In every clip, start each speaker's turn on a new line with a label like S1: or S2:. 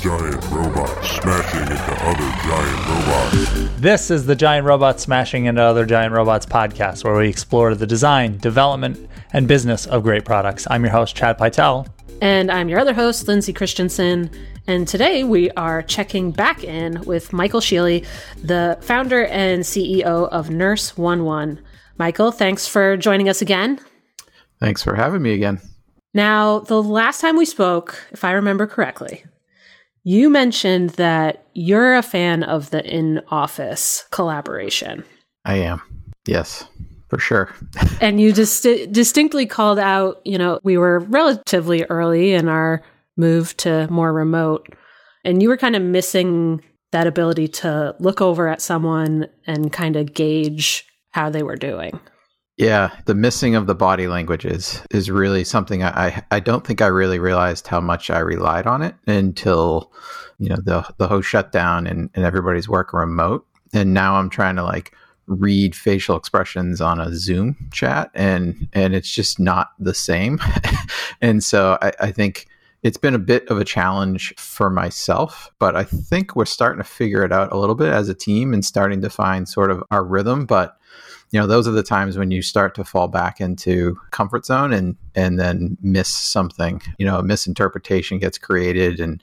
S1: giant robots smashing into other giant robots.
S2: This is the Giant Robots Smashing into Other Giant Robots podcast, where we explore the design, development, and business of great products. I'm your host, Chad Pytel.
S3: And I'm your other host, Lindsay Christensen. And today we are checking back in with Michael Shealy, the founder and CEO of Nurse One One. Michael, thanks for joining us again.
S4: Thanks for having me again.
S3: Now, the last time we spoke, if I remember correctly, you mentioned that you're a fan of the in office collaboration.
S4: I am. Yes, for sure.
S3: and you just distinctly called out, you know, we were relatively early in our move to more remote, and you were kind of missing that ability to look over at someone and kind of gauge how they were doing.
S4: Yeah, the missing of the body languages is, really something I, I don't think I really realized how much I relied on it until you know the the whole shutdown and, and everybody's working remote. And now I'm trying to like read facial expressions on a Zoom chat and and it's just not the same. and so I, I think it's been a bit of a challenge for myself, but I think we're starting to figure it out a little bit as a team and starting to find sort of our rhythm. But you know those are the times when you start to fall back into comfort zone and and then miss something. You know a misinterpretation gets created and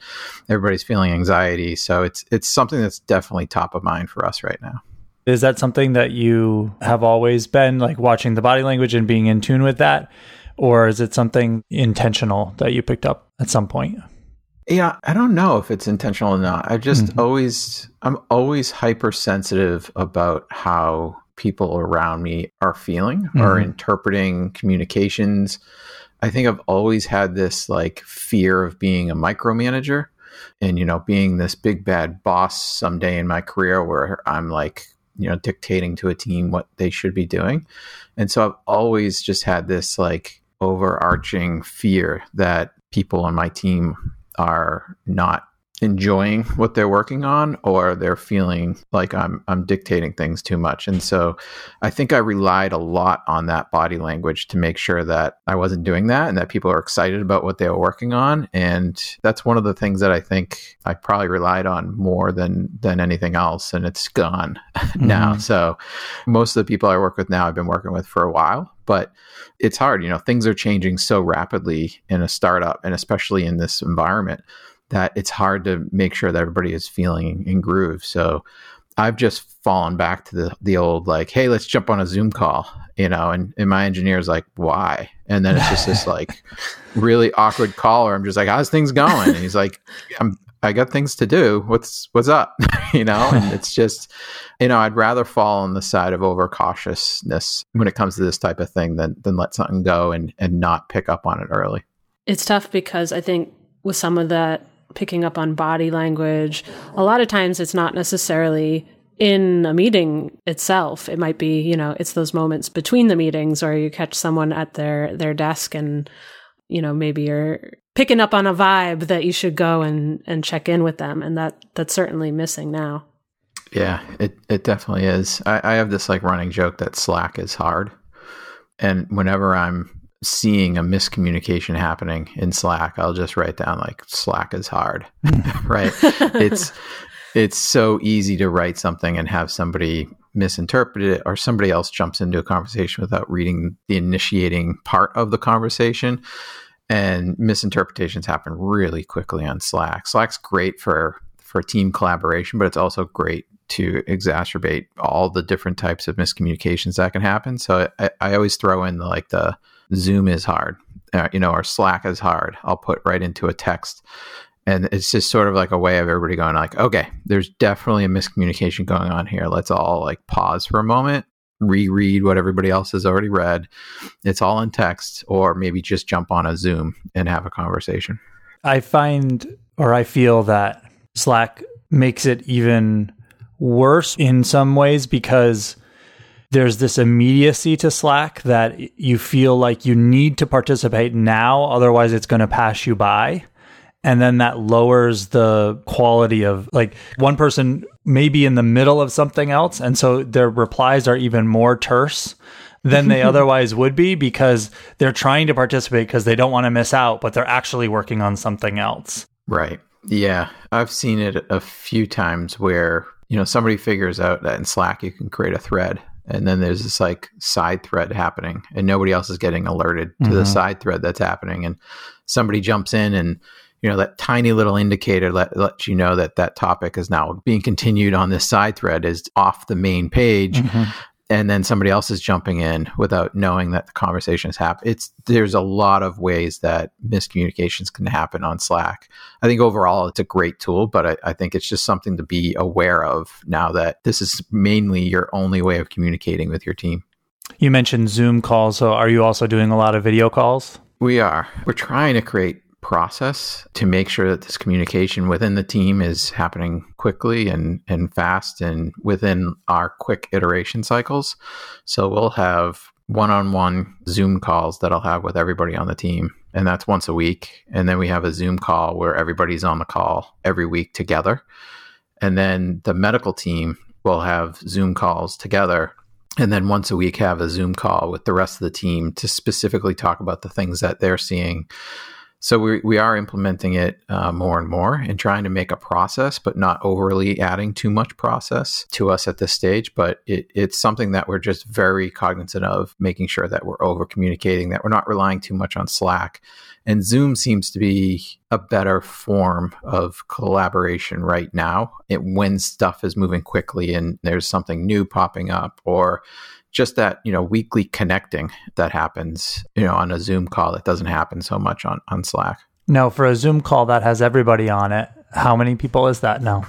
S4: everybody's feeling anxiety. So it's it's something that's definitely top of mind for us right now.
S2: Is that something that you have always been like watching the body language and being in tune with that? Or is it something intentional that you picked up at some point?
S4: Yeah, I don't know if it's intentional or not. I just mm-hmm. always I'm always hypersensitive about how people around me are feeling mm-hmm. or interpreting communications. I think I've always had this like fear of being a micromanager and, you know, being this big bad boss someday in my career where I'm like, you know, dictating to a team what they should be doing. And so I've always just had this like overarching fear that people on my team are not enjoying what they're working on or they're feeling like I'm I'm dictating things too much. And so I think I relied a lot on that body language to make sure that I wasn't doing that and that people are excited about what they were working on and that's one of the things that I think I probably relied on more than than anything else and it's gone mm-hmm. now. So most of the people I work with now I've been working with for a while, but it's hard, you know, things are changing so rapidly in a startup and especially in this environment that it's hard to make sure that everybody is feeling in groove. So I've just fallen back to the the old like, hey, let's jump on a Zoom call, you know, and, and my engineer's like, why? And then it's just this like really awkward call where I'm just like, how's things going? And he's like, I'm I got things to do. What's what's up? you know, and it's just, you know, I'd rather fall on the side of overcautiousness when it comes to this type of thing than than let something go and and not pick up on it early.
S3: It's tough because I think with some of that picking up on body language. A lot of times it's not necessarily in a meeting itself. It might be, you know, it's those moments between the meetings or you catch someone at their their desk and you know, maybe you're picking up on a vibe that you should go and and check in with them and that that's certainly missing now.
S4: Yeah, it it definitely is. I, I have this like running joke that Slack is hard. And whenever I'm seeing a miscommunication happening in Slack, I'll just write down like Slack is hard, hmm. right? it's it's so easy to write something and have somebody misinterpret it or somebody else jumps into a conversation without reading the initiating part of the conversation and misinterpretations happen really quickly on Slack. Slack's great for for team collaboration, but it's also great to exacerbate all the different types of miscommunications that can happen. So I, I always throw in the, like the Zoom is hard, uh, you know, or Slack is hard. I'll put right into a text. And it's just sort of like a way of everybody going like, okay, there's definitely a miscommunication going on here. Let's all like pause for a moment, reread what everybody else has already read. It's all in text, or maybe just jump on a Zoom and have a conversation.
S2: I find or I feel that Slack makes it even worse in some ways because there's this immediacy to Slack that you feel like you need to participate now, otherwise, it's going to pass you by. And then that lowers the quality of like one person may be in the middle of something else. And so their replies are even more terse than they otherwise would be because they're trying to participate because they don't want to miss out, but they're actually working on something else.
S4: Right. Yeah, I've seen it a few times where, you know, somebody figures out that in Slack you can create a thread and then there's this like side thread happening and nobody else is getting alerted to
S2: Mhm.
S4: the side thread that's happening and somebody jumps in and you know that tiny little indicator let, lets you know that that topic is now being continued on this side thread is off the main page
S2: Mhm.
S4: And then somebody else is jumping in without knowing that the conversation is happening. It's there's a lot of ways that miscommunications can happen on Slack. I think overall it's a great tool, but I, I think it's just something to be aware of now that this is mainly your only way of communicating with your team.
S2: You mentioned Zoom calls, so are you also doing a lot of video calls?
S4: We are. We're trying to create process to make sure that this communication within the team is happening quickly and, and fast and within our quick iteration cycles. So we'll have one-on-one Zoom calls that I'll have with everybody on the team. And that's once a week. And then we have a Zoom call where everybody's on the call every week together. And then the medical team will have Zoom calls together and then once a week have a zoom call with the rest of the team to specifically talk about the things that they're seeing so we, we are implementing it uh, more and more and trying to make a process but not overly adding too much process to us at this stage. But it, it's something that we're just very cognizant of making sure that we're over communicating that we're not relying too much on slack. And zoom seems to be a better form of collaboration right now it, when stuff is moving quickly and there's something new popping up or just that you know weekly connecting that happens you know on a zoom call that doesn't happen so much on on slack
S2: No, for a Zoom call that has everybody on it, how many people is that now?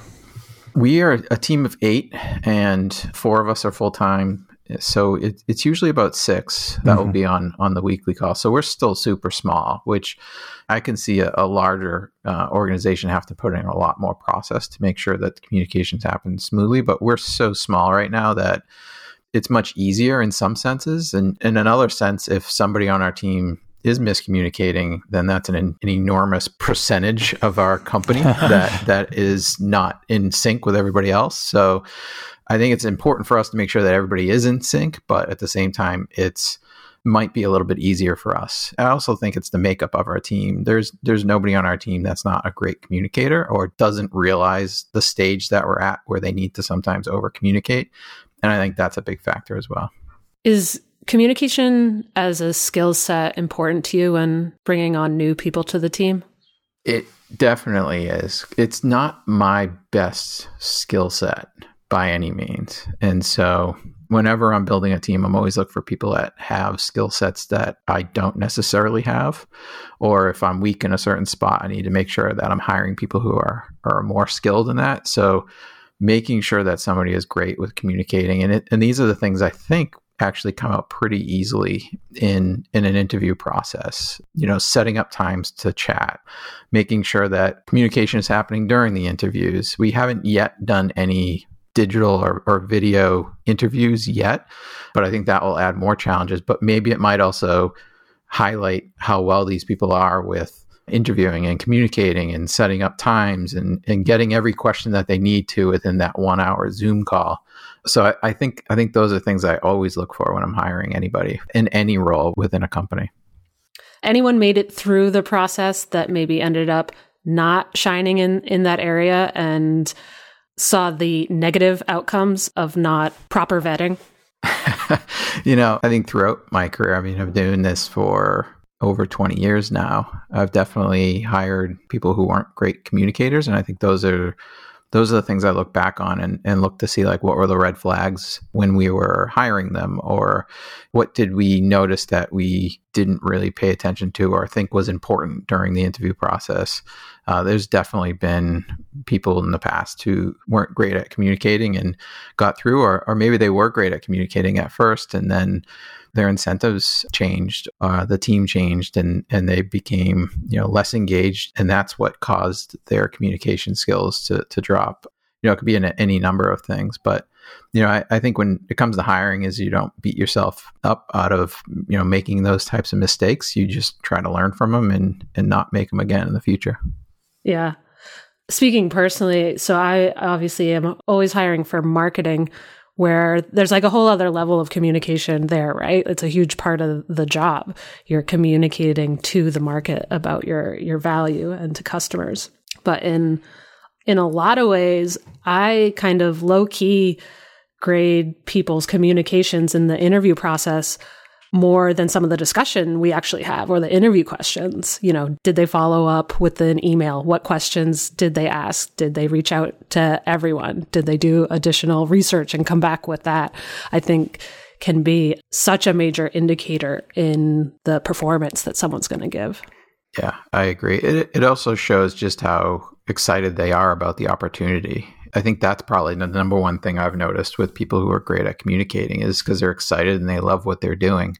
S4: we are a team of eight and four of us are full-time so it, it's usually about six that will
S2: Mhm.
S4: be on on the weekly call so we're still super small which i can see a, a larger uh, organization have to put in a lot more process to make sure that the communications happen smoothly but we're so small right now that it's much easier in some senses and in another sense if somebody on our team is miscommunicating then that's an, an enormous percentage of our company that that is not in sync with everybody else so i think it's important for us to make sure that everybody is in sync but at the same time it's might be a little bit easier for us. I also think it's the makeup of our team. There's there's nobody on our team that's not a great communicator or doesn't realize the stage that we're at where they need to sometimes over communicate. And I think that's a big factor as well.
S3: Is communication as a skill set important to you when bringing on new people to the team?
S4: It definitely is. It's not my best skill set by any means. And so whenever I'm building a team, I'm always looking for people that have skill sets that I don't necessarily have. Or if I'm weak in a certain spot, I need to make sure that I'm hiring people who are are more skilled in that. So making sure that somebody is great with communicating. And it and these are the things I think actually come out pretty easily in in an interview process you know setting up times to chat making sure that communication is happening during the interviews. We haven't yet done any digital or, or video interviews yet but i think that will add more challenges. But maybe it might also highlight how well these people are with interviewing and communicating and setting up times and, and getting every question that they need to within that one hour zoom call so I, I think I think those are things I always look for when I'm hiring anybody in any role within a company.
S3: Anyone made it through the process that maybe ended up not shining in in that area and saw the negative outcomes of not proper vetting?
S4: you know, I think throughout my career, I mean, I've been doing this for over 20 years now. I've definitely hired people who aren't great communicators, and I think those are those are the things I look back on and, and look to see like what were the red flags when we were hiring them or what did we notice that we didn't really pay attention to or think was important during the interview process. Uh, there's definitely been people in the past who weren't great at communicating and got through, or, or maybe they were great at communicating at first and then their incentives changed, uh, the team changed, and and they became you know less engaged, and that's what caused their communication skills to to drop. You know, it could be in any number of things, but you know, I, I think when it comes to hiring, is you don't beat yourself up out of you know making those types of mistakes. You just try to learn from them and and not make them again in the future.
S3: Yeah. Speaking personally, so I obviously am always hiring for marketing where there's like a whole other level of communication there, right? It's a huge part of the job. You're communicating to the market about your your value and to customers. but in in a lot of ways, I kind of low key grade people's communications in the interview process more than some of the discussion we actually have or the interview questions. You know, did they follow up with an email? What questions did they ask? Did they reach out to everyone? Did they do additional research and come back with that? I think can be such a major indicator in the performance that someone's going to give.
S4: Yeah, I agree. It, it also shows just how excited they are about the opportunity. I think that's probably the number one thing I've noticed with people who are great at communicating is because they're excited and they love what they're doing.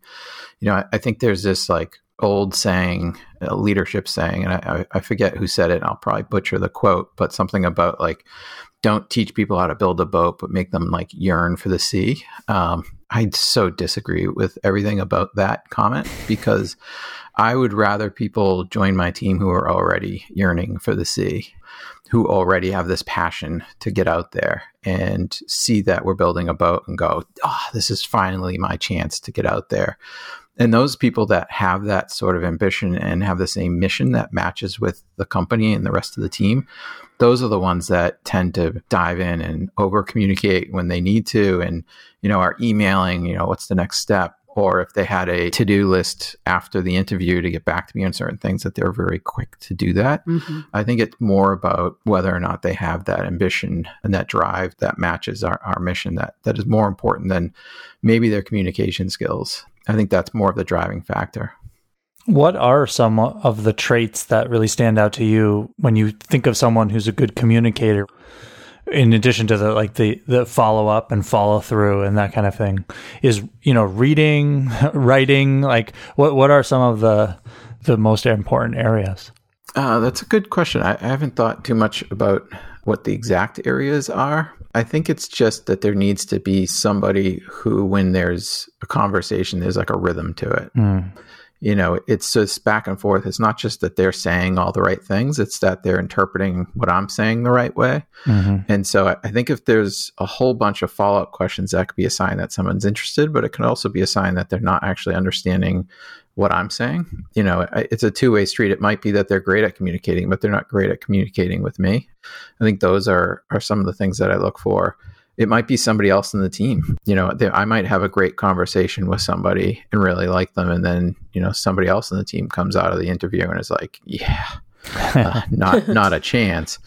S4: You know, I, I think there's this like old saying, a leadership saying, and I, I forget who said it. And I'll probably butcher the quote, but something about like, don't teach people how to build a boat, but make them like yearn for the sea. Um, I so disagree with everything about that comment because I would rather people join my team who are already yearning for the sea, who already have this passion to get out there and see that we're building a boat and go, oh, this is finally my chance to get out there. And those people that have that sort of ambition and have the same mission that matches with the company and the rest of the team, those are the ones that tend to dive in and over communicate when they need to and, you know, are emailing, you know, what's the next step? Or if they had a to do list after the interview to get back to me on certain things, that they're very quick to do that. Mm-hmm. I think it's more about whether or not they have that ambition and that drive that matches our, our mission that, that is more important than maybe their communication skills. I think that's more of the driving factor.
S2: What are some of the traits that really stand out to you when you think of someone who's a good communicator? In addition to the like the the follow up and follow through and that kind of thing is you know reading writing like what what are some of the the most important areas?
S4: Uh, that's a good question. I, I haven't thought too much about what the exact areas are. I think it's just that there needs to be somebody who when there's a conversation there's like a rhythm to it. Mm you know, it's just back and forth. It's not just that they're saying all the right things, it's that they're interpreting what I'm saying the right way. Mm-hmm. And so I, I, think if there's a whole bunch of follow up questions, that could be a sign that someone's interested, but it can also be a sign that they're not actually understanding what I'm saying. You know, it's a two way street. It might be that they're great at communicating, but they're not great at communicating with me. I think those are, are some of the things that I look for it might be somebody else in the team. You know, they, I might have a great conversation with somebody and really like them, and then you know somebody else in the team comes out of the interview and is like, "Yeah, uh, not not a chance."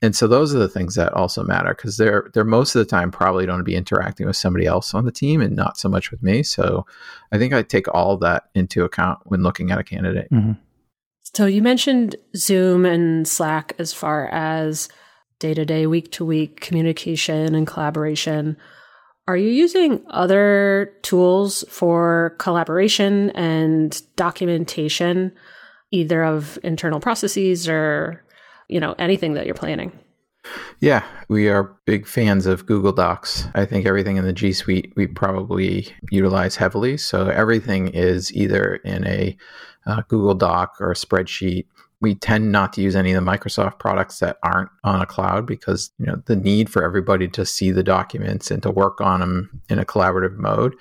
S4: And so those are the things that also matter because they're they're most of the time probably going to be interacting with somebody else on the team and not so much with me. So I think I take all that into account when looking at a candidate. Mm-hmm.
S3: So you mentioned Zoom and Slack as far as day to day, week to week communication and collaboration. Are you using other tools for collaboration and documentation, either of internal processes or, you know, anything that you're planning?
S4: Yeah, we are big fans of Google Docs. I think everything in the G Suite we probably utilize heavily. So everything is either in a uh, Google Doc or a spreadsheet we tend not to use any of the Microsoft products that aren't on a cloud because you know the need for everybody to see the documents and to work on them in a collaborative mode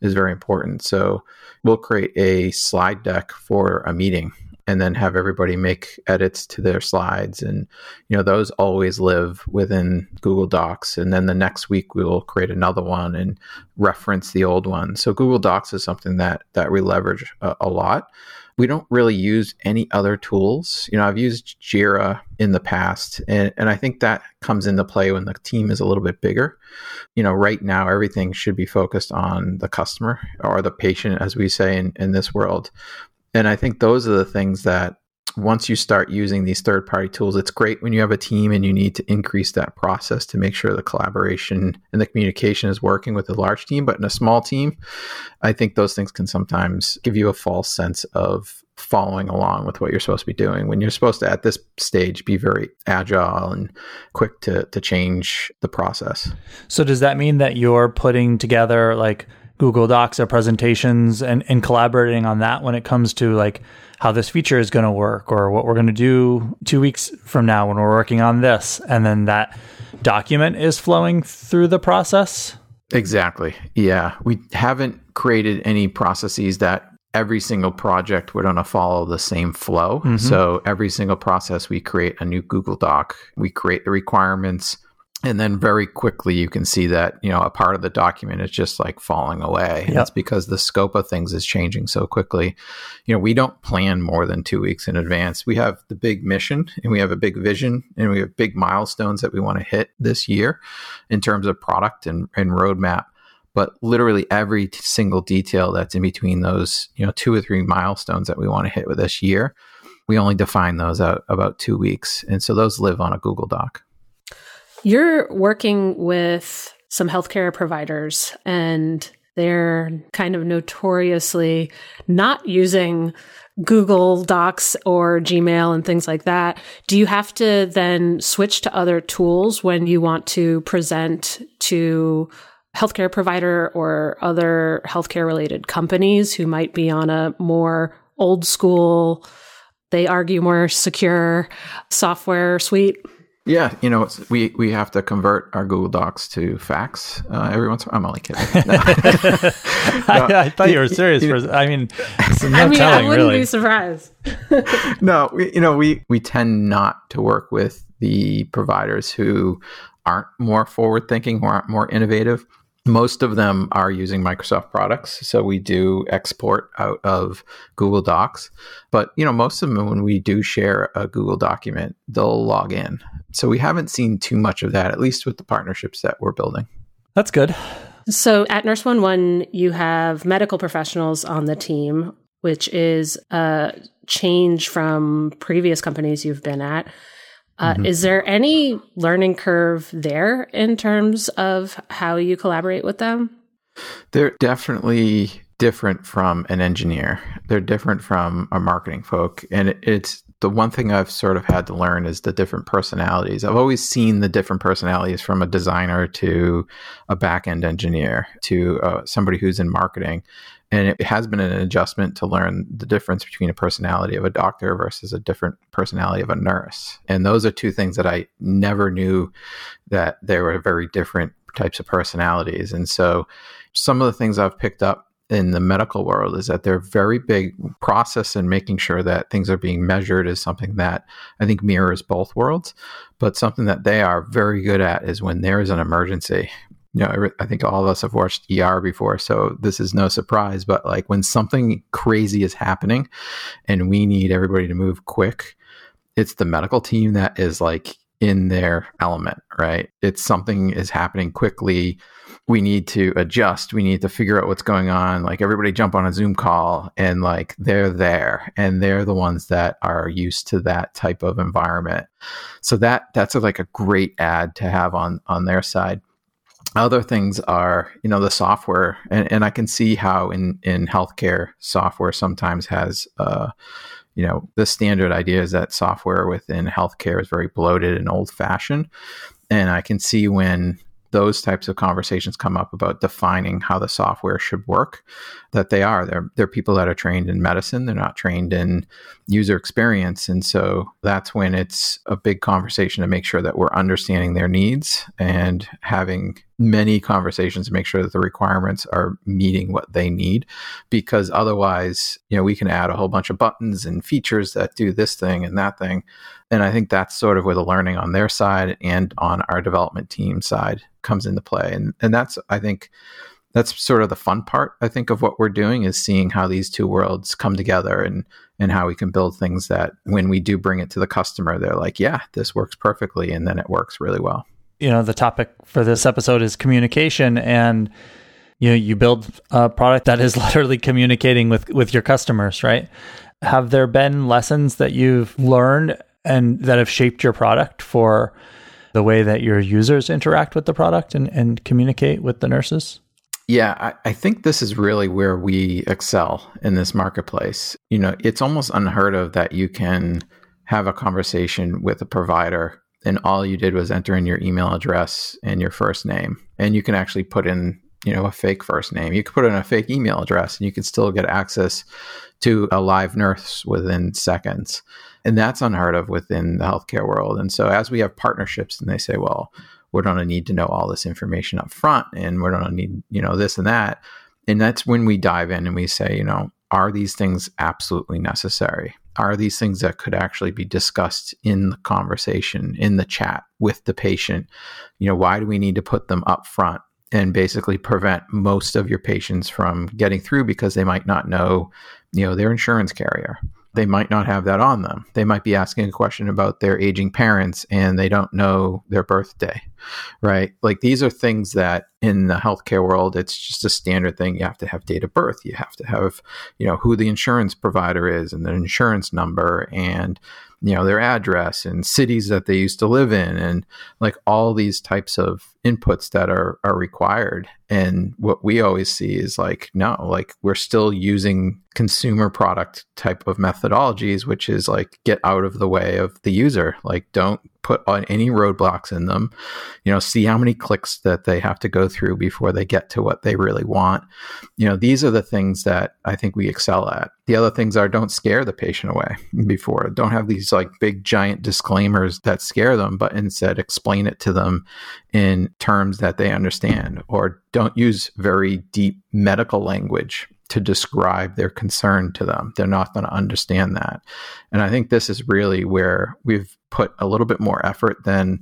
S4: is very important. So we'll create a slide deck for a meeting and then have everybody make edits to their slides and you know those always live within Google Docs and then the next week we will create another one and reference the old one. So Google Docs is something that that we leverage a, a lot we don't really use any other tools. You know, I've used Jira in the past, and, and I think that comes into play when the team is a little bit bigger. You know, right now, everything should be focused on the customer or the patient, as we say in, in this world. And I think those are the things that once you start using these third party tools, it's great when you have a team and you need to increase that process to make sure the collaboration and the communication is working with a large team. But in a small team, I think those things can sometimes give you a false sense of following along with what you're supposed to be doing when you're supposed to at this stage be very agile and quick to to change the process.
S2: So does that mean that you're putting together like Google Docs or presentations and, and collaborating on that when it comes to like how this feature is going to work or what we're going to do two weeks from now when we're working on this. And then that document is flowing through the process.
S4: Exactly. Yeah. We haven't created any processes that every single project we're going to follow the same flow. Mm-hmm. So every single process we create a new Google Doc, we create the requirements and then very quickly you can see that you know a part of the document is just like falling away. Yep. it's because the scope of things is changing so quickly. You know we don't plan more than two weeks in advance. We have the big mission and we have a big vision and we have big milestones that we want to hit this year in terms of product and, and roadmap. But literally every single detail that's in between those you know two or three milestones that we want to hit with this year we only define those out about two weeks. And so those live on a google doc
S3: you're working with some healthcare providers and they're kind of notoriously not using Google Docs or Gmail and things like that. Do you have to then switch to other tools when you want to present to healthcare provider or other healthcare related companies who might be on a more old school, they argue more secure software suite?
S4: Yeah, you know, we we have to convert our Google Docs to fax uh, every once. I'm only kidding. No.
S2: I, I, thought you were serious. For, I mean, no I mean, telling,
S3: I wouldn't
S2: really.
S3: be surprised.
S4: no, we, you know, we we tend not to work with the providers who aren't more forward thinking, who aren't more innovative most of them are using Microsoft products. So we do export out of Google Docs. But, you know, most of them, when we do share a Google document, they'll log in. So we haven't seen too much of that, at least with the partnerships that we're building.
S2: That's good.
S3: So at Nurse One One, you have medical professionals on the team, which is a change from previous companies you've been at. Uh, mm-hmm. Is there any learning curve there in terms of how you collaborate with them?
S4: They're definitely different from an engineer. They're different from a marketing folk. And it's the one thing I've sort of had to learn is the different personalities. I've always seen the different personalities from a designer to a back end engineer to uh, somebody who's in marketing. And it has been an adjustment to learn the difference between a personality of a doctor versus a different personality of a nurse. And those are two things that i never knew that there were very different types of personalities. And so some of the things i've picked up in the medical world is that they're very big process and making sure that things are being measured is something that I think mirrors both worlds. But something that they are very good at is when there is an emergency, you know, I think all of us have watched ER before, so this is no surprise. But like when something crazy is happening and we need everybody to move quick, it's the medical team that is like in their element, right? It's something is happening quickly. We need to adjust. We need to figure out what's going on. Like everybody jump on a Zoom call and like they're there and they're the ones that are used to that type of environment. So that that's a, like a great ad to have on on their side other things are you know the software and, and i can see how in in healthcare software sometimes has uh you know the standard idea is that software within healthcare is very bloated and old fashioned and i can see when those types of conversations come up about defining how the software should work that they are. They're, they're people that are trained in medicine. They're not trained in user experience. And so that's when it's a big conversation to make sure that we're understanding their needs and having many conversations to make sure that the requirements are meeting what they need because otherwise you know we can add a whole bunch of buttons and features that do this thing and that thing. And i think that's sort of where the learning on their side and on our development team side comes into play. And and that's i think that's sort of the fun part i think of what we're doing is seeing how these two worlds come together and and how we can build things that when we do bring it to the customer they're like yeah this works perfectly and then it works really well
S2: you know the topic for this episode is communication and you know you build a product that is literally communicating with with your customers right have there been lessons that you've learned and that have shaped your product for the way that your users interact with the product and, and communicate with the nurses
S4: yeah, I, I, think this is really where we excel in this marketplace. You know, it's almost unheard of that you can have a conversation with a provider and all you did was enter in your email address and your first name. And you can actually put in you know a fake first name. You could put in a fake email address and you can still get access to a live nurse within seconds. And that's unheard of within the healthcare world. And so as we have partnerships and they say well we're going to need to know all this information up front and we're going to need you know this and that. And that's when we dive in and we say you know are these things absolutely necessary? Are these things that could actually be discussed in the conversation, in the chat with the patient? You know, why do we need to put them up front and basically prevent most of your patients from getting through because they might not know, you know, their insurance carrier? They might not have that on them. They might be asking a question about their aging parents and they don't know their birthday, right? Like these are things that in the healthcare world, it's just a standard thing. You have to have date of birth. You have to have, you know, who the insurance provider is and the insurance number and, you know, their address and cities that they used to live in and like all these types of inputs that are are required. And what we always see is like, no, like we're still using consumer product type of methodologies, which is like get out of the way of the user. Like don't put on any roadblocks in them. You know, see how many clicks that they have to go through before they get to what they really want. You know, these are the things that I think we excel at. The other things are don't scare the patient away before. Don't have these like big giant disclaimers that scare them, but instead explain it to them in terms that they understand or don't use very deep medical language to describe their concern to them. They're not going to understand that. And I think this is really where we've put a little bit more effort than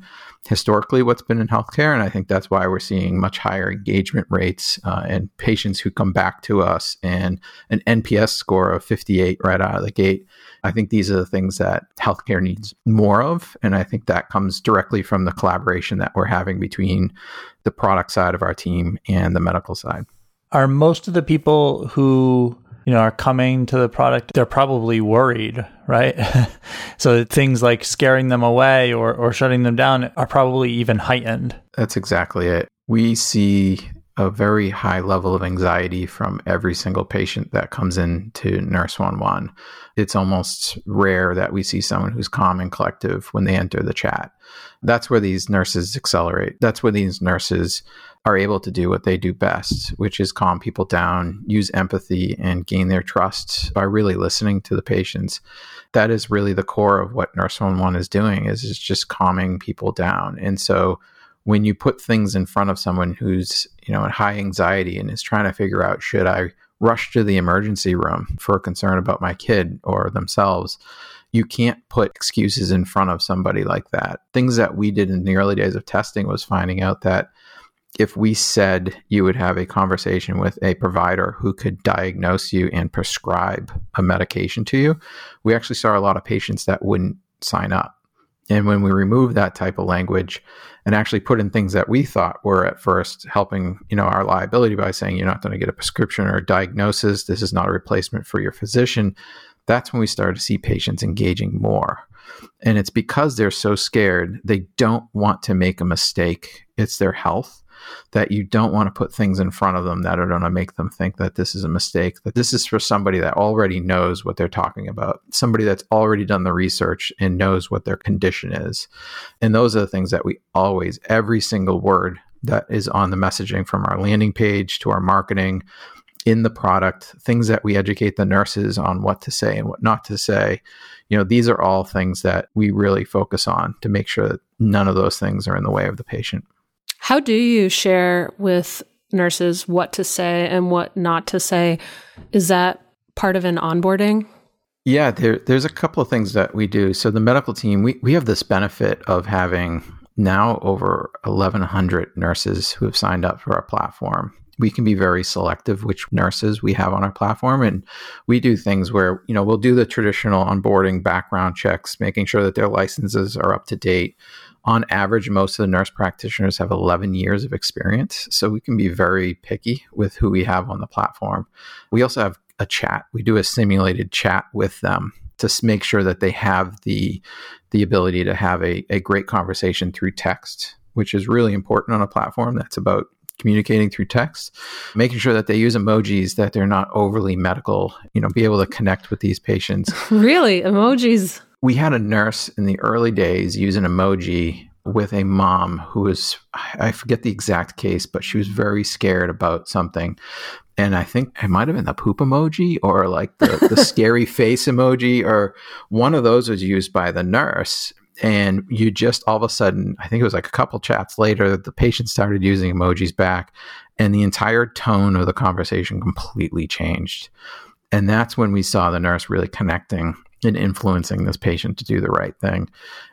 S4: historically what's been in healthcare. And I think that's why we're seeing much higher engagement rates uh, and patients who come back to us and an NPS score of 58 right out of the gate. I think these are the things that healthcare needs more of. And I think that comes directly from the collaboration that we're having between the product side of our team and the medical side
S2: are most of the people who you know are coming to the product they're probably worried right? So things like scaring them away or, or shutting them down are probably even heightened.
S4: That's exactly it. We see a very high level of anxiety from every single patient that comes in to nurse 11 it's almost rare that we see someone who's calm and collective when they enter the chat. That's where these nurses accelerate. That's where these nurses are able to do what they do best, which is calm people down, use empathy, and gain their trust by really listening to the patients. That is really the core of what Nurse 11 is doing is, is just calming people down. And so when you put things in front of someone who's, you know, in high anxiety and is trying to figure out should I rush to the emergency room for a concern about my kid or themselves, you can't put excuses in front of somebody like that. Things that we did in the early days of testing was finding out that if we said you would have a conversation with a provider who could diagnose you and prescribe a medication to you, we actually saw a lot of patients that wouldn't sign up. And when we removed that type of language and actually put in things that we thought were at first helping, you know, our liability by saying you're not going to get a prescription or a diagnosis, this is not a replacement for your physician, that's when we started to see patients engaging more. And it's because they're so scared, they don't want to make a mistake. It's their health that you don't want to put things in front of them that are going to make them think that this is a mistake, that this is for somebody that already knows what they're talking about, somebody that's already done the research and knows what their condition is. And those are the things that we always, every single word that is on the messaging from our landing page to our marketing in the product, things that we educate the nurses on what to say and what not to say. You know, these are all things that we really focus on to make sure that none of those things are in the way of the patient.
S3: How do you share with nurses what to say and what not to say? Is that part of an onboarding?
S4: Yeah, there, there's a couple of things that we do. So the medical team, we, we have this benefit of having now over 1,100 nurses who have signed up for our platform. We can be very selective which nurses we have on our platform, and we do things where you know we'll do the traditional onboarding background checks, making sure that their licenses are up to date on average, most of the nurse practitioners have 11 years of experience. So we can be very picky with who we have on the platform. We also have a chat. We do a simulated chat with them to make sure that they have the, the ability to have a, a great conversation through text, which is really important on a platform that's about communicating through text, making sure that they use emojis, that they're not overly medical, you know, be able to connect with these patients.
S3: really? Emojis?
S4: We had a nurse in the early days use an emoji with a mom who was I forget the exact case, but she was very scared about something. And I think it might have been the poop emoji or like the, the scary face emoji or one of those was used by the nurse. And you just all of a sudden, I think it was like a couple chats later, the patient started using emojis back and the entire tone of the conversation completely changed And that's when we saw the nurse really connecting and influencing this patient to do the right thing.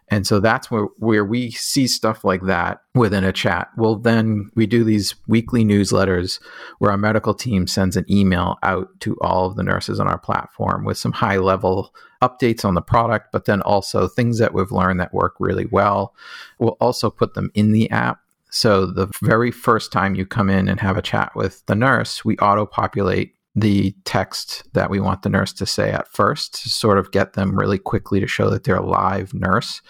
S4: And so that's where, where we see stuff like that within a chat. Well, then we do these weekly newsletters where our medical team sends an email out to all of the nurses on our platform with some high level updates on the product, but then also things that we've learned that work really well. We'll also put them in the app. So the very first time you come in and have a chat with the nurse, we auto populate the text that we want the nurse to say at first to sort of get them really quickly to show that they're a live nurse.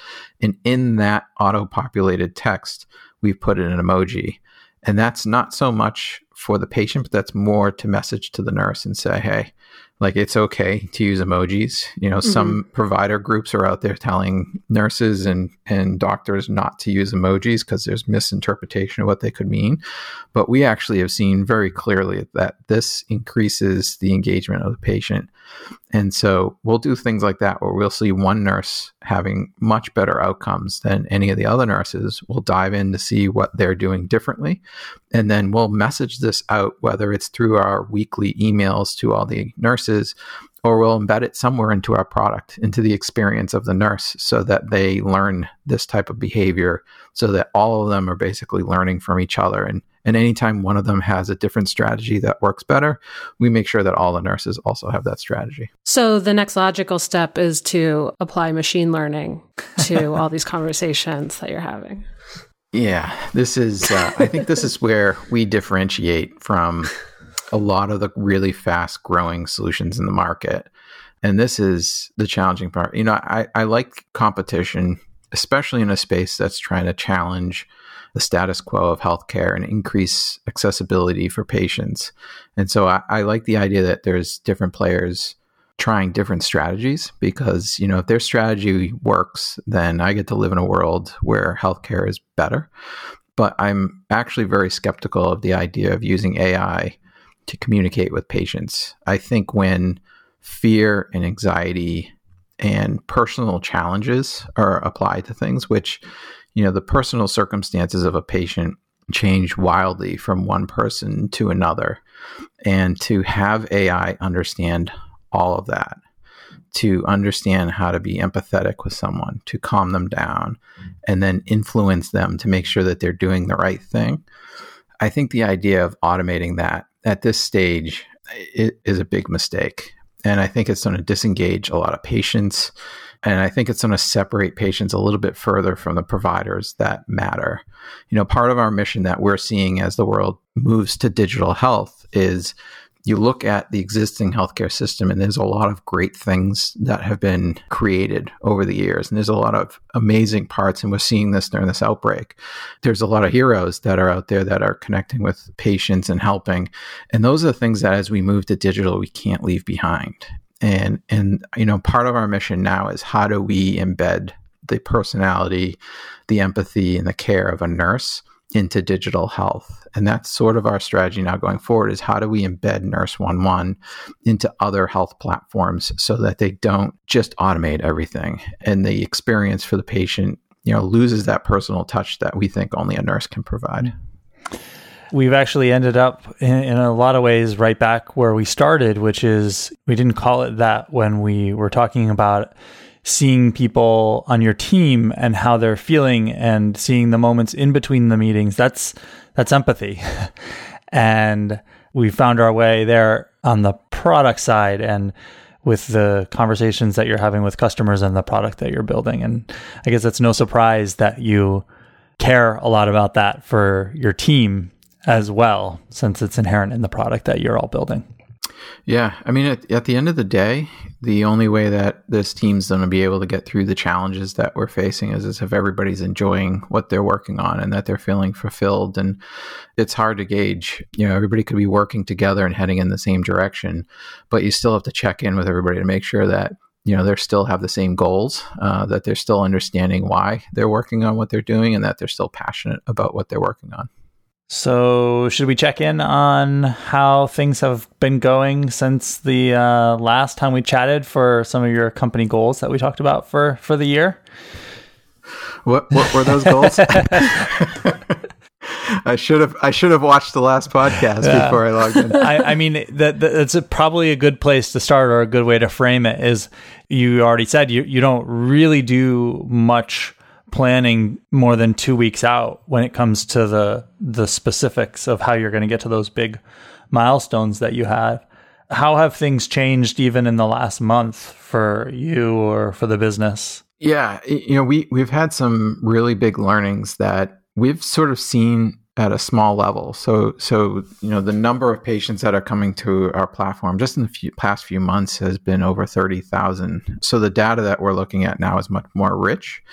S4: And in that auto populated text, we've put in an emoji. And that's not so much for the patient, but that's more to message to the nurse and say, hey, like it's okay to use emojis. You know, mm-hmm. some provider groups are out there telling nurses and and doctors not to use emojis because there's misinterpretation of what they could mean. But we actually have seen very clearly that this increases the engagement of the patient. And so we'll do things like that where we'll see one nurse having much better outcomes than any of the other nurses. We'll dive in to see what they're doing differently. And then we'll message this out, whether it's through our weekly emails to all the nurses or we'll embed it somewhere into our product, into the experience of the nurse, so that they learn this type of behavior, so that all of them are basically learning from each other. And, and anytime one of them has a different strategy that works better, we make sure that all the nurses also have that strategy.
S3: So the next logical step is to apply machine learning to all these conversations that you're having.
S4: Yeah, this is, uh, I think this is where we differentiate from a lot of the really fast growing solutions in the market. And this is the challenging part. You know, I, I like competition, especially in a space that's trying to challenge the status quo of healthcare and increase accessibility for patients. And so I, I like the idea that there's different players trying different strategies because you know if their strategy works then i get to live in a world where healthcare is better but i'm actually very skeptical of the idea of using ai to communicate with patients. I think when fear and anxiety and personal challenges are applied to things, which, you know, the personal circumstances of a patient change wildly from one person to another. And to have AI understand all of that, to understand how to be empathetic with someone, to calm them down, and then influence them to make sure that they're doing the right thing. I think the idea of automating that at this stage is a big mistake. And I think it's going to disengage a lot of patients. And I think it's going to separate patients a little bit further from the providers that matter. You know, part of our mission that we're seeing as the world moves to digital health is you look at the existing healthcare system and there's a lot of great things that have been created over the years. And there's a lot of amazing parts and we're seeing this during this outbreak. There's a lot of heroes that are out there that are connecting with patients and helping. And those are the things that as we move to digital we can't leave behind. And and you know part of our mission now is how do we embed the personality the empathy and the care of a nurse into digital health. And that's sort of our strategy now going forward is how do we embed Nurse One One into other health platforms so that they don't just automate everything and the experience for the patient, you know, loses that personal touch that we think only a nurse can provide.
S2: We've actually ended up in, in, a lot of ways right back where we started, which is we didn't call it that when we were talking about seeing people on your team and how they're feeling and seeing the moments in between the meetings that's that's empathy. And we found our way there on the product side and with the conversations that you're having with customers and the product that you're building. And i guess it's no surprise that you care a lot about that for your team as well since it's inherent in the product that you're all building
S4: yeah, I mean, at, at the end of the day, the only way that this team's going to be able to get through the challenges that we're facing is, is if everybody's enjoying what they're working on and that they're feeling fulfilled. And it's hard to gauge. You know, everybody could be working together and heading in the same direction, but you still have to check in with everybody to make sure that you know they still have the same goals uh, that they're still understanding why they're working on what they're doing and that they're still passionate about what they're working on
S2: so, should we check in on how things have been going since the uh, last time we chatted for some of your company goals that we talked about for for the year?
S4: What what were those goals? I should have I should have watched the last podcast yeah. before I logged in.
S2: I, I mean that that's a, probably a good place to start or a good way to frame it is you already said you you don't really do much planning more than two weeks out when it comes to the the specifics of how you're going to get to those big milestones that you have. How have things changed even in the last month for you or for the business?
S4: Yeah, you know, we we've had some really big learnings that we've sort of seen at a small level. So, so you know, the number of patients that are coming to our platform just in the few, past few months has been over thirty thousand. So, the data that we're looking at now is much more rich.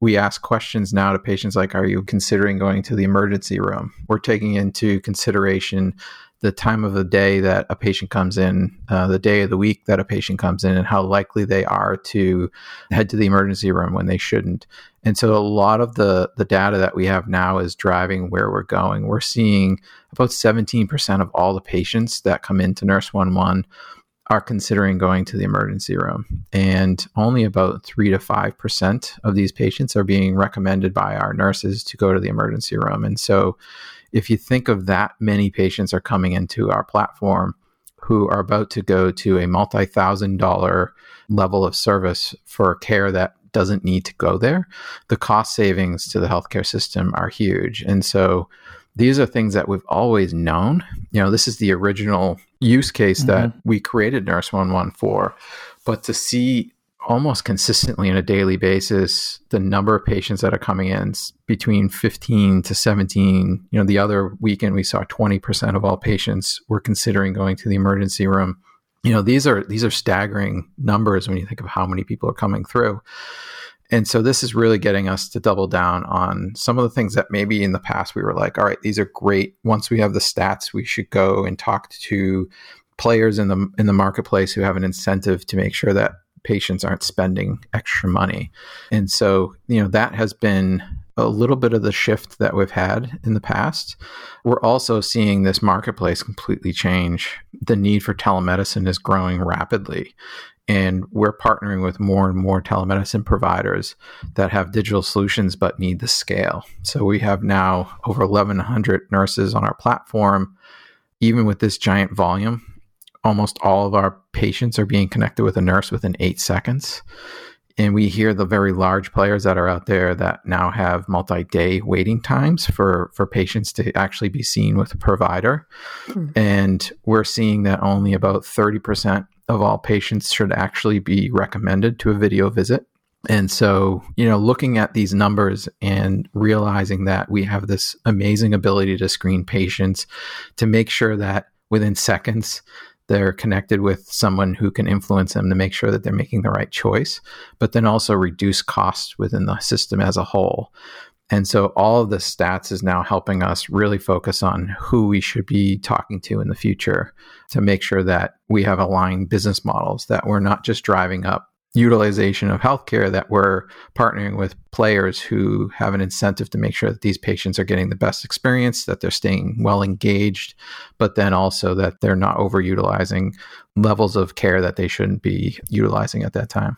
S4: We ask questions now to patients like, "Are you considering going to the emergency room?" We're taking into consideration the time of the day that a patient comes in, uh, the day of the week that a patient comes in, and how likely they are to head to the emergency room when they shouldn't. And so, a lot of the the data that we have now is driving where we're going. We're seeing about 17% of all the patients that come into Nurse One One are considering going to the emergency room, and only about three to five percent of these patients are being recommended by our nurses to go to the emergency room. And so, if you think of that many patients are coming into our platform who are about to go to a multi thousand dollar level of service for care that doesn't need to go there, the cost savings to the healthcare system are huge. And so these are things that we've always known. You know, this is the original use case mm-hmm. that we created Nurse One One for. But to see almost consistently on a daily basis the number of patients that are coming in between 15 to 17 you know the other weekend we saw 20% of all patients were considering going to the emergency room you know these are these are staggering numbers when you think of how many people are coming through and so this is really getting us to double down on some of the things that maybe in the past we were like all right these are great once we have the stats we should go and talk to players in the in the marketplace who have an incentive to make sure that patients aren't spending extra money. And so, you know, that has been a little bit of the shift that we've had in the past. We're also seeing this marketplace completely change. The need for telemedicine is growing rapidly. And we're partnering with more and more telemedicine providers that have digital solutions but need the scale. So we have now over 1,100 nurses on our platform. Even with this giant volume, almost all of our patients are being connected with a nurse within eight seconds. And we hear the very large players that are out there that now have multi day waiting times for, for patients to actually be seen with a provider. Hmm. And we're seeing that only about 30% of all patients should actually be recommended to a video visit. And so, you know, looking at these numbers and realizing that we have this amazing ability to screen patients to make sure that within seconds they're connected with someone who can influence them to make sure that they're making the right choice, but then also reduce costs within the system as a whole. And so all of the stats is now helping us really focus on who we should be talking to in the future to make sure that we have aligned business models, that we're not just driving up utilization of healthcare that we're partnering with players who have an incentive to make sure that these patients are getting the best experience, that they're staying well engaged, but then also that they're not overutilizing levels of care that they shouldn't be utilizing at that time.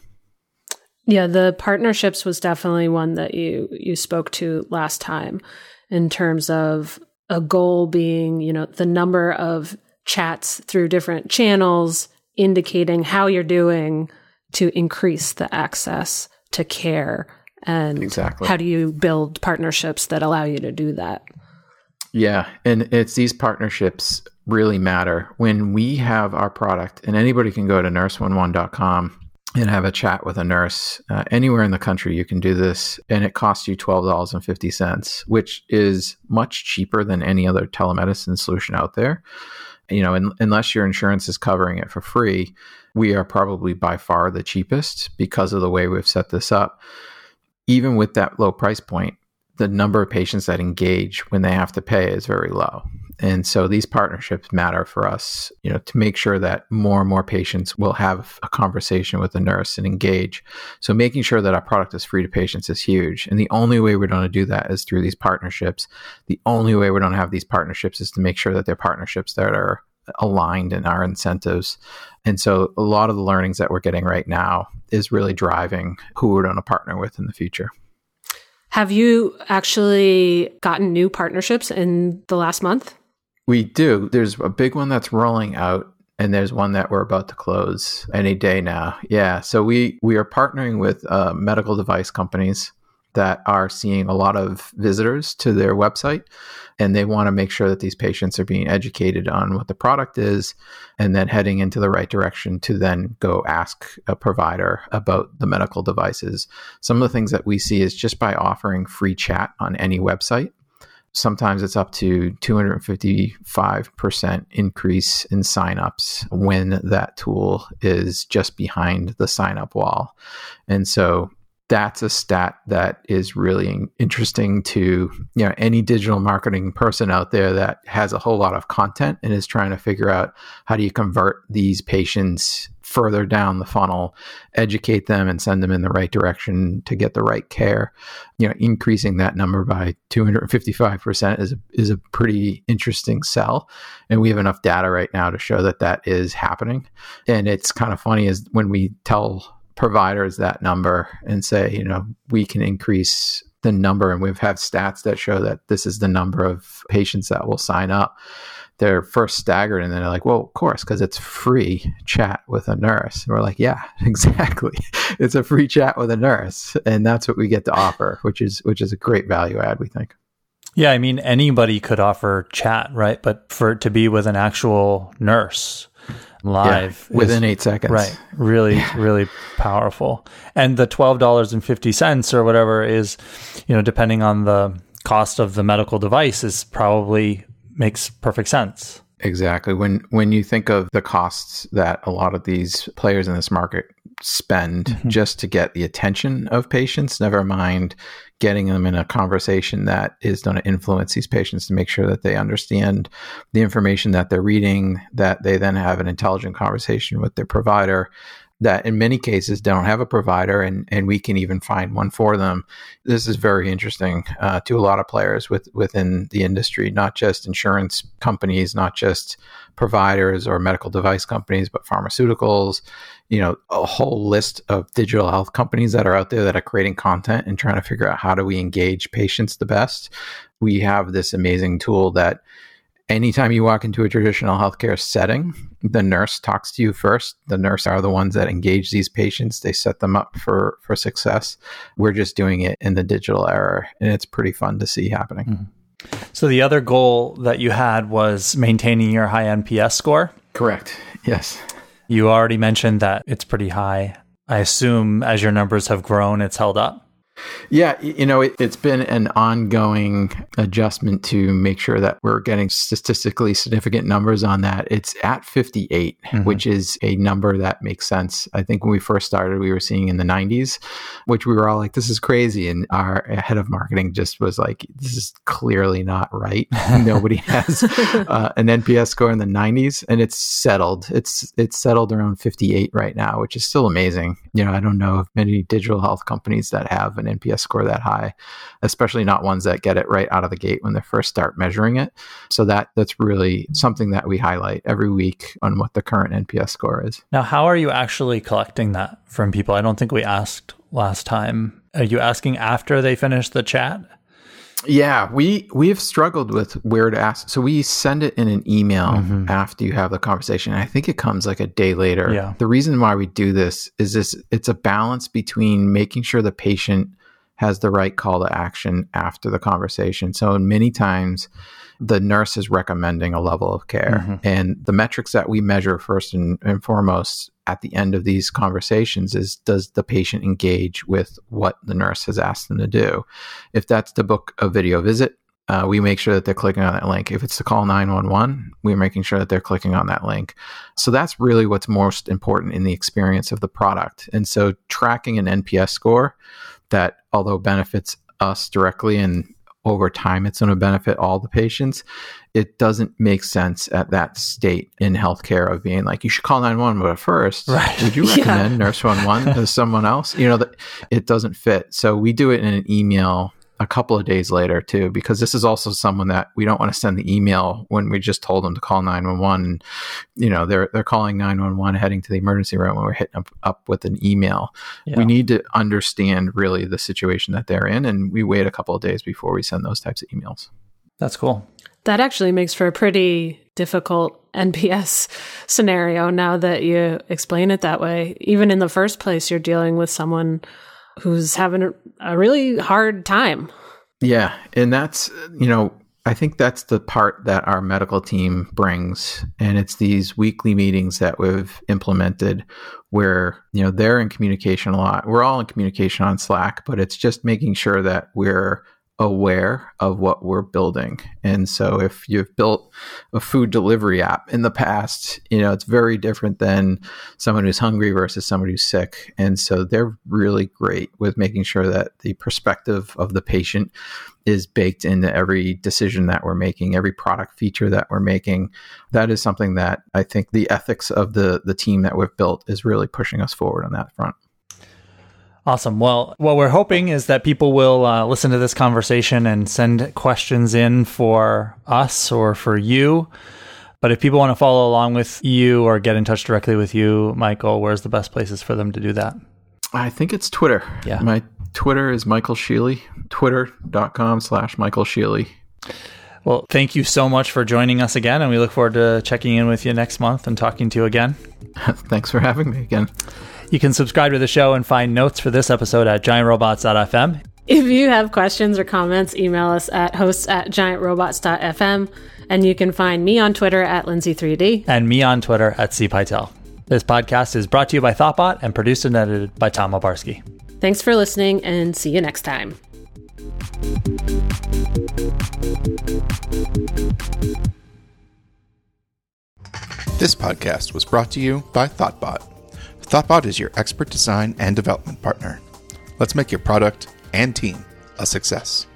S3: Yeah, the partnerships was definitely one that you you spoke to last time in terms of a goal being, you know, the number of chats through different channels indicating how you're doing to increase the access to care and
S4: exactly.
S3: how do you build partnerships that allow you to do that?
S4: Yeah and it's these partnerships really matter. When we have our product and anybody can go to nurse11.com and have a chat with a nurse uh, anywhere in the country you can do this and it costs you $12.50 which is much cheaper than any other telemedicine solution out there you know in, unless your insurance is covering it for free we are probably by far the cheapest because of the way we've set this up. Even with that low price point, the number of patients that engage when they have to pay is very low. And so these partnerships matter for us, you know, to make sure that more and more patients will have a conversation with a nurse and engage. So making sure that our product is free to patients is huge. And the only way we're going to do that is through these partnerships. The only way we're going to have these partnerships is to make sure that they're partnerships that are aligned in our incentives. And so a lot of the learnings that we're getting right now is really driving who we're going to partner with in the future.
S3: Have you actually gotten new partnerships in the last month?
S4: We do. There's a big one that's rolling out and there's one that we're about to close any day now. Yeah, so we we are partnering with uh, medical device companies that are seeing a lot of visitors to their website and they want to make sure that these patients are being educated on what the product is and then heading into the right direction to then go ask a provider about the medical devices. Some of the things that we see is just by offering free chat on any website sometimes it's up to 255% increase in signups when that tool is just behind the sign up wall. And so that's a stat that is really interesting to you know any digital marketing person out there that has a whole lot of content and is trying to figure out how do you convert these patients further down the funnel educate them and send them in the right direction to get the right care. You know increasing that number by 255% is a, is a pretty interesting sell. And we have enough data right now to show that that is happening. And it's kind of funny is when we tell providers that number and say, you know, we can increase the number, and we've had stats that show that this is the number of patients that will sign up. They're first staggered, and then they're like, "Well, of course, because it's free chat with a nurse." And we're like, "Yeah, exactly. it's a free chat with a nurse, and that's what we get to offer, which is which is a great value add, we think."
S2: Yeah, I mean, anybody could offer chat, right? But for it to be with an actual nurse, live
S4: yeah, within is, eight seconds.
S2: Right. Really, yeah. really powerful. And the twelve dollars and fifty cents or whatever is, you know, depending on the cost of the medical device, is probably makes perfect sense.
S4: Exactly. When when you think of the costs that a lot of these players in this market spend mm-hmm. just to get the attention of patients, never mind getting them in a conversation that is going to influence these patients to make sure that they understand the information that they're reading, that they then have an intelligent conversation with their provider that in many cases don't have a provider and, and we can even find one for them. This is very interesting uh, to a lot of players with, within the industry, not just insurance companies, not just providers or medical device companies, but pharmaceuticals, you know, a whole list of digital health companies that are out there that are creating content and trying to figure out how do we engage patients the best. We have this amazing tool that anytime you walk into a traditional healthcare setting, the nurse talks to you first. The nurse are the ones that engage these patients. They set them up for for success. We're just doing it in the digital era, and it's pretty fun to see happening.
S2: Mm-hmm. So the other goal that you had was maintaining your high NPS score.
S4: Correct. Yes.
S2: You already mentioned that it's pretty high. I assume as your numbers have grown, it's held up.
S4: Yeah, you know, it, has been an ongoing adjustment to make sure that we're getting statistically significant numbers on that. It's at 58, mm-hmm. which is a number that makes sense. I think when we first started, we were seeing in the 90s, which we were all like, this is crazy. And our head of marketing just was like, this is clearly not right. Nobody has uh, an NPS score in the 90s, and it's settled. It's it's settled around 58 right now, which is still amazing. You know, I don't know of many digital health companies that have an NPS score that high, especially not ones that get it right out of the gate when they first start measuring it. So that that's really something that we highlight every week on what the current NPS score is.
S2: Now, how are you actually collecting that from people? I don't think we asked last time. Are you asking after they finish the chat?
S4: Yeah, we we've struggled with where to ask. So we send it in an email mm-hmm. after you have the conversation. I think it comes like a day later.
S2: Yeah.
S4: The reason why we do this is this it's a balance between making sure the patient has the right call to action after the conversation. So many times the nurse is recommending a level of care. Mm-hmm. And the metrics that we measure first and, and, foremost at the end of these conversations is does the patient engage with what the nurse has asked them to do? If that's to book a video visit, uh, we make sure that they're clicking on that link. If it's to call 911, we're making sure that they're clicking on that link. So that's really what's most important in the experience of the product. And so tracking an NPS score that although benefits us directly and over time it's going to benefit all the patients it doesn't make sense at that state in healthcare of being like you should call 911 but first right. would you recommend yeah. nurse 11 to someone else you know that it doesn't fit so we do it in an email a couple of days later too, because this is also someone that we don't want to send the email when we just told them to call 911. And, you know, they're, they're calling 911 heading to the emergency room and we're hitting up, up with an email. Yeah. We need to understand really the situation that they're in. And we wait a couple of days before we send those types of emails.
S2: That's cool.
S3: That actually makes for a pretty difficult NPS scenario now that you explain it that way. Even in the first place, you're dealing with someone who's having a really hard time.
S4: Yeah. And that's, you know, I think that's the part that our medical team brings. And it's these weekly meetings that we've implemented where, you know, they're in communication a lot. We're all in communication on Slack, but it's just making sure that we're aware of what we're building. And so if you've built a food delivery app in the past, you know, it's very different than someone who's hungry versus somebody who's sick. And so they're really great with making sure that the perspective of the patient is baked into every decision that we're making, every product feature that we're making. That is something that I think the ethics of the the team that we've built is really pushing us forward on that front.
S2: Awesome. Well, what we're hoping is that people will uh, listen to this conversation and send questions in for us or for you. But if people want to follow along with you or get in touch directly with you, Michael, where's the best places for them to do that?
S4: I think it's Twitter.
S2: Yeah.
S4: My Twitter is Michael Sheely, twitter.com slash Michael Sheely.
S2: Well, thank you so much for joining us again, and we look forward to checking in with you next month and talking to you again.
S4: Thanks for having me again.
S2: You can subscribe to the show and find notes for this episode at giantrobots.fm.
S3: If you have questions or comments, email us at hosts at giantrobots.fm. And you can find me on Twitter at Lindsay3D.
S2: And me on Twitter at cpytel. This podcast is brought to you by Thoughtbot and produced and edited by Tom Obarski.
S3: Thanks for listening and see you next time.
S5: This podcast was brought to you by Thoughtbot. Thoughtbot is your expert design and development partner. Let's make your product and team a success.